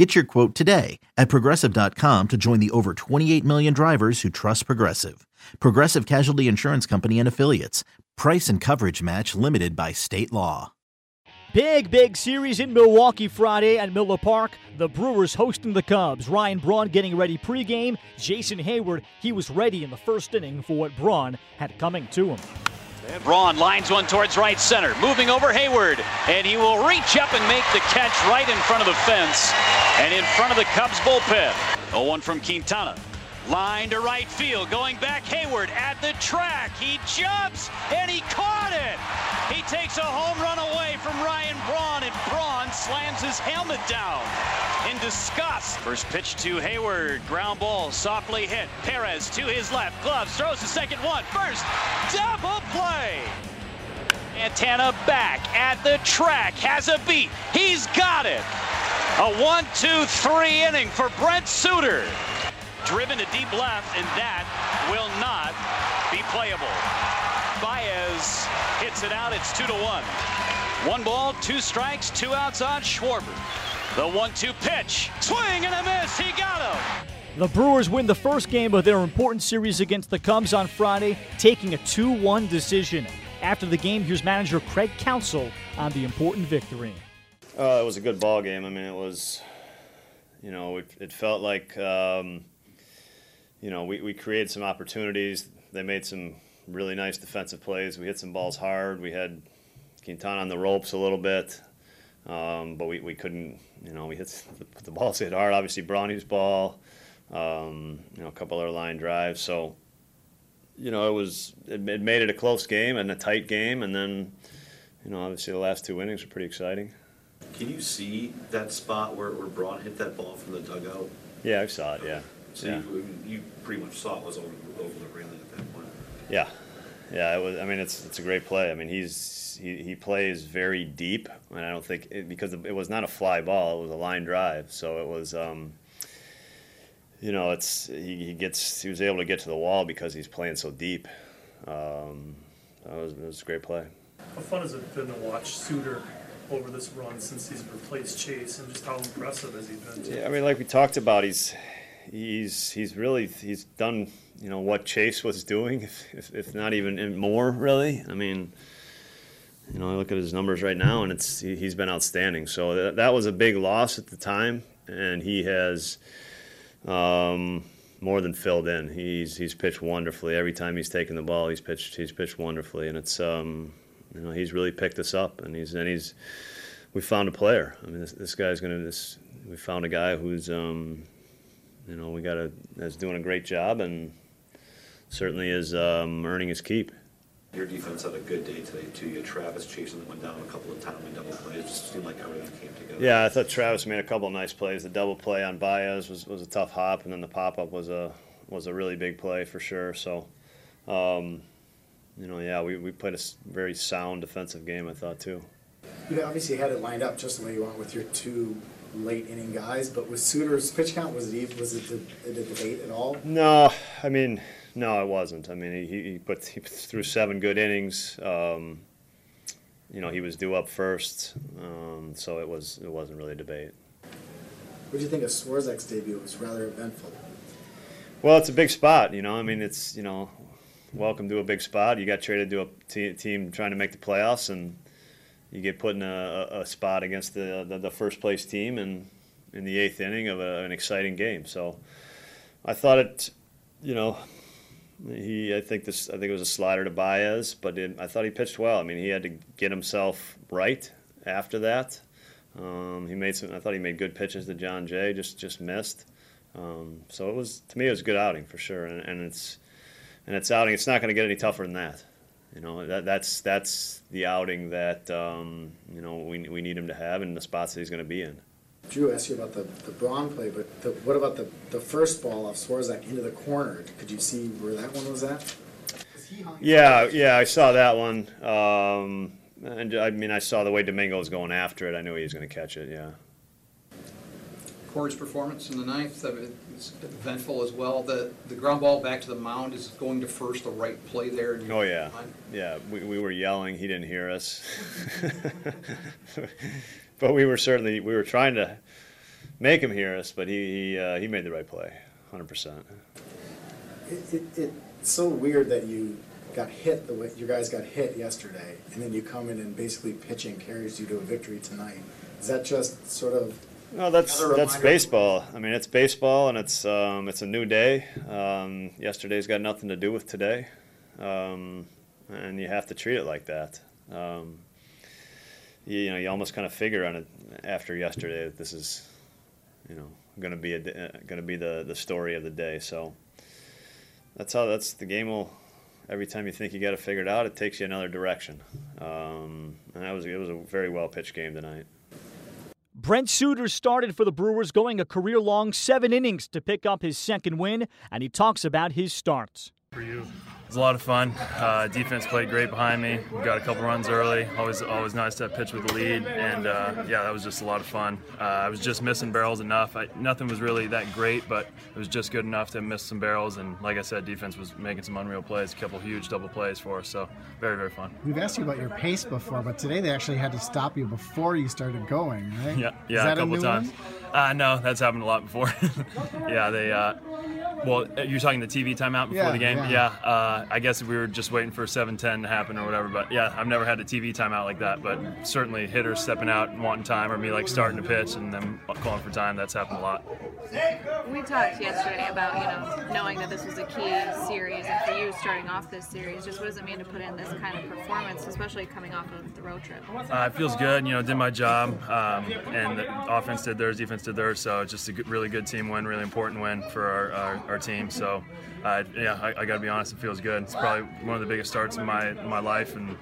Get your quote today at progressive.com to join the over 28 million drivers who trust Progressive. Progressive Casualty Insurance Company and Affiliates. Price and coverage match limited by state law. Big, big series in Milwaukee Friday at Miller Park. The Brewers hosting the Cubs. Ryan Braun getting ready pregame. Jason Heyward, he was ready in the first inning for what Braun had coming to him. Braun lines one towards right center. Moving over Heyward, And he will reach up and make the catch right in front of the fence and in front of the Cubs bullpen. 0 1 from Quintana. Line to right field. Going back Heyward at the track. He jumps and he caught it. He takes a home run away from Ryan Braun and Braun slams his helmet down in disgust. First pitch to Heyward, Ground ball softly hit. Perez to his left. Gloves throws the second one. First double play. Santana back at the track. Has a beat. He's got it. A one, two, three inning for Brent Suter driven to deep left, and that will not be playable. Baez hits it out. It's two to one. One ball, two strikes, two outs on Schwarber. The one-two pitch, swing and a miss. He got him. The Brewers win the first game of their important series against the Cubs on Friday, taking a 2 1 decision. After the game, here's manager Craig Counsell on the important victory. Uh, it was a good ball game. I mean, it was, you know, it, it felt like, um, you know, we, we created some opportunities. They made some really nice defensive plays. We hit some balls hard. We had Quintana on the ropes a little bit, um, but we, we couldn't, you know, we hit the, the balls hit hard. Obviously, Brownie's ball, um, you know, a couple other line drives. So, you know, it was it, it made it a close game and a tight game, and then, you know, obviously the last two innings were pretty exciting. Can you see that spot where, where Braun hit that ball from the dugout? Yeah, I saw it. Yeah. So yeah. you, you pretty much saw it was over, over the railing at that point. Yeah, yeah. It was. I mean, it's it's a great play. I mean, he's he, he plays very deep, and I don't think it, because it was not a fly ball; it was a line drive. So it was. Um, you know, it's he, he gets he was able to get to the wall because he's playing so deep. Um, that was it was a great play. How fun has it been to watch Suter over this run since he's replaced Chase, and just how impressive has he been? Yeah, I mean, like we talked about, he's he's he's really he's done you know what Chase was doing, if, if, if not even more really. I mean, you know, I look at his numbers right now, and it's he, has been outstanding. So that, that was a big loss at the time, and he has um, more than filled in. He's he's pitched wonderfully every time he's taken the ball. He's pitched he's pitched wonderfully, and it's um, you know he's really picked us up, and he's and he's we found a player. I mean, this, this guy's gonna this we found a guy who's um, you know, we got a is doing a great job and certainly is um, earning his keep. Your defense had a good day today too. You had Travis chasing that one down a couple of timely double plays. It just seemed like everything came together. Yeah, I thought Travis made a couple of nice plays. The double play on Baez was, was a tough hop, and then the pop up was a was a really big play for sure. So, um, you know, yeah, we, we played a very sound defensive game. I thought too. You obviously had it lined up just the way you want with your two late inning guys, but with Suter's pitch count, was it was it a, a debate at all? No, I mean, no, it wasn't. I mean, he, he put he threw seven good innings. Um, you know, he was due up first, um, so it was it wasn't really a debate. What do you think of Swarzak's debut? It was rather eventful. Well, it's a big spot. You know, I mean, it's you know, welcome to a big spot. You got traded to a team trying to make the playoffs, and you get put in a, a spot against the, the, the first place team and in the eighth inning of a, an exciting game. So I thought it, you know, he I think this I think it was a slider to Baez, but it, I thought he pitched well. I mean, he had to get himself right after that. Um, he made some. I thought he made good pitches to Jon Jay, just just missed. Um, so it was to me it was a good outing for sure, and, and it's and it's outing. It's not going to get any tougher than that. You know that that's that's the outing that um, you know we, we need him to have in the spots that he's going to be in. Drew asked you about the, the Braun play, but the, what about the, the first ball off Swarzak into the corner? Could you see where that one was at? Yeah, yeah, I saw that one. Um, and I mean, I saw the way Domingo was going after it. I knew he was going to catch it. Yeah. Corey's performance in the ninth, uh, it's eventful as well. The, the ground ball back to the mound is going to first, the right play there. in your Oh yeah, mind? yeah. We, we were yelling. He didn't hear us, but we were certainly we were trying to make him hear us. But he he, uh, he made the right play, hundred percent. It, it, it's so weird that you got hit the way your guys got hit yesterday, and then you come in and basically pitching carries you to a victory tonight. Is that just sort of No, that's Another that's reminder. baseball. I mean, it's baseball, and it's um, it's a new day. Um, yesterday's got nothing to do with today, um, and you have to treat it like that. Um, you, you know, you almost kind of figure on it after yesterday that this is, you know, going to be a going to be the the story of the day. So that's how that's the game will. Every time you think you got it figured out, it takes you another direction. Um, and that was it was a very well pitched game tonight. Brent Suter started for the Brewers, going a career long seven innings to pick up his second win, and he talks about his starts. For you. It was a lot of fun. Uh, defense played great behind me. We got a couple runs early. Always, always nice to pitch with the lead, and uh, yeah, that was just a lot of fun. Uh, I was just missing barrels enough. I, nothing was really that great, but it was just good enough to miss some barrels. And like I said, defense was making some unreal plays. A couple huge double plays for us. So very, very fun. We've asked you about your pace before, but today they actually had to stop you before you started going, right? Yeah, yeah, that a couple new times. Uh, no, that's happened a lot before. yeah, they. Uh, well, you're talking the TV timeout before Yeah, the game. yeah. uh, I guess we were just waiting for 7:10 to happen or whatever. But yeah, I've never had a TV timeout like that. But certainly hitters stepping out and wanting time, or me like starting to pitch and then calling for time. That's happened a lot. We talked yesterday about, you know, knowing that this was a key series and for you starting off this series, just what does it mean to put in this kind of performance, especially coming off of the road trip? Uh, it feels good. You know, did my job, um, and the offense did theirs, defense did theirs. So it's just a good, really good team win, really important win for our, our, our team. So, uh, yeah, I, I got to be honest, it feels good. It's probably one of the biggest starts in my my life, and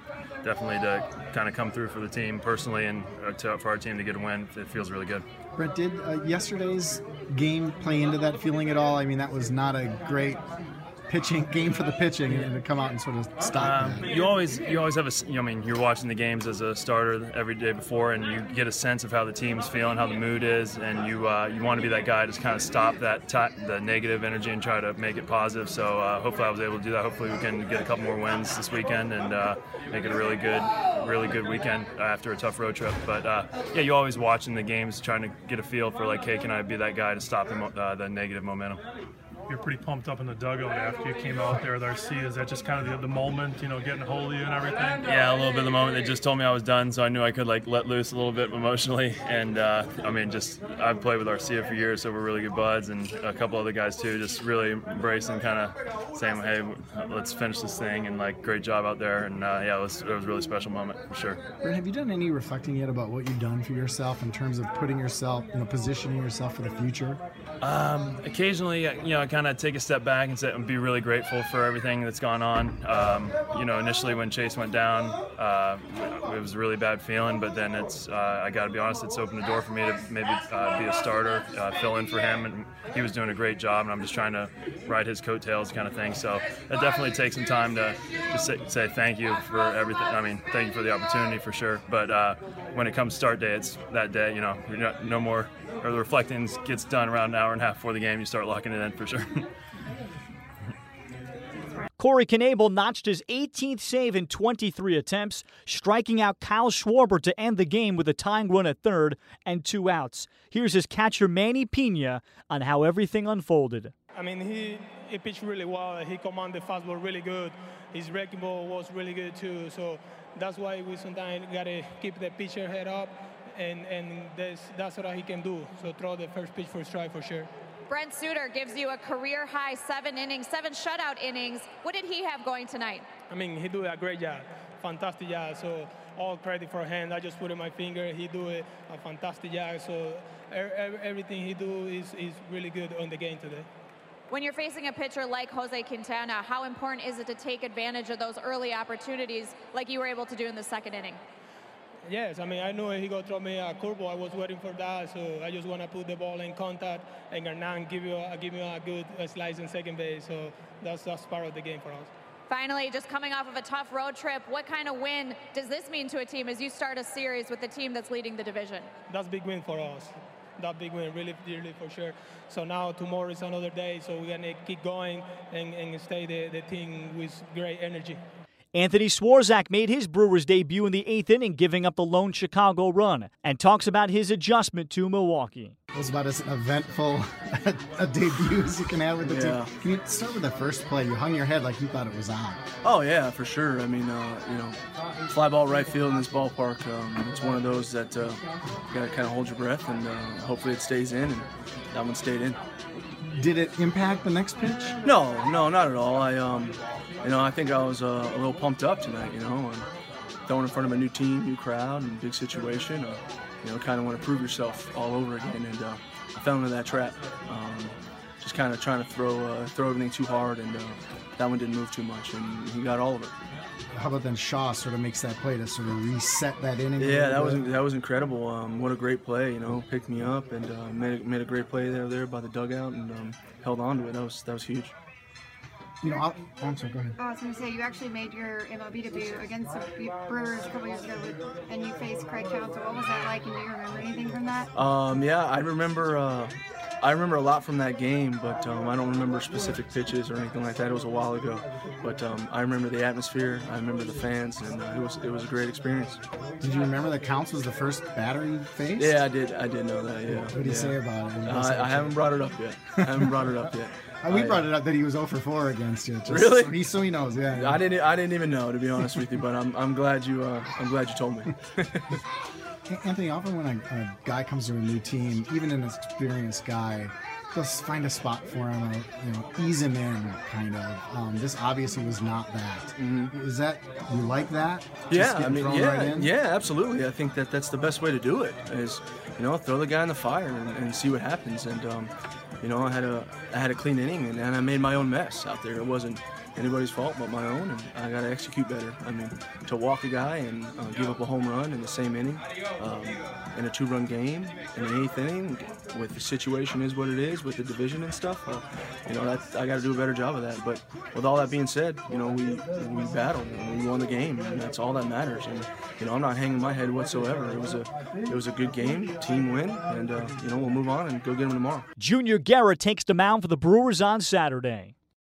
definitely to kind of come through for the team personally and uh, to, for our team to get a win, it feels really good. Brett, did uh, yesterday's game play into that feeling at all? I mean, that was not a great pitching game for the pitching, and to come out and sort of stop Um, you always you always have a you know, I mean you're watching the games as a starter every day before and you get a sense of how the team's feeling how the mood is and you uh, you want to be that guy to just kind of stop that ti the negative energy and try to make it positive. So uh, hopefully I was able to do that. Hopefully we can get a couple more wins this weekend and uh, make it a really good really good weekend after a tough road trip. But uh, yeah you always watching the games trying to get a feel for like hey can I be that guy to stop the, uh, the negative momentum You're pretty pumped up in the dugout after you came out there with Arcia. Is that just kind of the, the moment, you know, getting hold of you and everything? Yeah, a little bit of the moment they just told me I was done, so I knew I could like let loose a little bit emotionally. And uh, I mean, just I've played with Arcia for years, so we're really good buds, and a couple other guys too. Just really embracing, kind of saying, "Hey, let's finish this thing," and like, great job out there. And uh, yeah, it was it was a really special moment for sure. Brett, have you done any reflecting yet about what you've done for yourself in terms of putting yourself, you know, positioning yourself for the future? Um, occasionally, you know, I kind of take a step back and, say, and be really grateful for everything that's gone on. Um, you know, initially when Chase went down, uh, it was a really bad feeling, but then it's, uh, I got to be honest, it's opened the door for me to maybe uh, be a starter, uh, fill in for him, and he was doing a great job, and I'm just trying to ride his coattails kind of thing. So it definitely takes some time to just say, say thank you for everything. I mean, thank you for the opportunity for sure. But uh, when it comes start day, it's that day, you know, not, no more, or the reflecting gets done around an hour and a half before the game, you start locking it in for sure. Corey Knebel notched his 18th save in 23 attempts, striking out Kyle Schwarber to end the game with a tying run at third and two outs. Here's his catcher Manny Pina on how everything unfolded. I mean, he, he pitched really well. He commanded fastball really good. His breaking ball was really good too. So that's why we sometimes gotta keep the pitcher head up, and and that's that's what he can do. So throw the first pitch for strike for sure. Brent Suter gives you a career high seven innings, seven shutout innings. What did he have going tonight? I mean, he do a great job, fantastic job. So all credit for him. I just put in my finger. He do it a fantastic job. So er, er, everything he do is is really good on the game today. When you're facing a pitcher like Jose Quintana, how important is it to take advantage of those early opportunities like you were able to do in the second inning? Yes, I mean, I knew he going to throw me a curveball. I was waiting for that, so I just want to put the ball in contact and Hernan give you a, give me a good uh, slice in second base. So that's, that's part of the game for us. Finally, just coming off of a tough road trip, what kind of win does this mean to a team as you start a series with the team that's leading the division? That's a big win for us. That big win, really, really for sure. So now tomorrow is another day, so we're gonna keep going and, and stay the, the team with great energy. Anthony Swarzak made his Brewers debut in the eighth inning, giving up the lone Chicago run, and talks about his adjustment to Milwaukee. It was about as eventful a debut as you can have with the Yeah. team. Can you start with the first play? You hung your head like you thought it was on. Oh yeah, for sure. I mean, uh, you know, fly ball right field in this ballpark. Um, it's one of those that uh, you gotta kind of hold your breath and uh, hopefully it stays in. And that one stayed in. Did it impact the next pitch? No, no, not at all. I, um, you know, I think I was uh, a little pumped up tonight. You know, and throwing in front of a new team, new crowd, and big situation. Uh, you know, kind of want to prove yourself all over again, and uh, I fell into that trap. Um, just kind of trying to throw uh, throw everything too hard, and uh, that one didn't move too much, and he got all of it. How about then Shaw sort of makes that play to sort of reset that inning? Yeah, that was that was incredible. Um, what a great play! You know, picked me up and uh, made a, made a great play there there by the dugout and um, held on to it. That was that was huge. You know, I'll, I'm sorry, go ahead. Oh, I was going to say, you actually made your MLB debut against the Brewers a couple years ago, with, and you faced Craig Counsell. What was that like, and do you remember anything from that? Um, yeah, I remember. Uh, I remember a lot from that game, but um, I don't remember specific pitches or anything like that. It was a while ago, but um, I remember the atmosphere. I remember the fans, and uh, it was it was a great experience. Did you remember that Counts was the first batter you faced? Yeah, I did. I did know that. Yeah. What did he yeah. say about it? Uh, I, I haven't brought it up yet. I haven't brought it up yet. Uh, we I- brought it up that he was 0 for 4 against you. Just Really? So he, so he knows, yeah. I didn't. I didn't even know to be honest with you, but I'm, I'm glad you. Uh, I'm glad you told me. Anthony, often when a, a guy comes to a new team, even an experienced guy, they'll find a spot for him, or, you know, ease him in, kind of. Um, this obviously was not that. Is that you like that? Just Mm-hmm. Yeah, I mean, yeah, right yeah, absolutely. I think that that's the best way to do it. Is you know, throw the guy in the fire and, and see what happens. And um, you know, I had a I had a clean inning, and, and I made my own mess out there. It wasn't anybody's fault but my own, and I got to execute better. I mean, to walk a guy and uh, give up a home run in the same inning, um, in a two-run game, in an eighth inning, with the situation is what it is, with the division and stuff. Uh, you know, I got to do a better job of that. But with all that being said, you know, we we battled and we won the game, and that's all that matters. And you know, I'm not hanging my head whatsoever. It was a it was a good game, team win, and uh, you know, we'll move on and go get them tomorrow. Junior Guerra takes the mound for the Brewers on Saturday.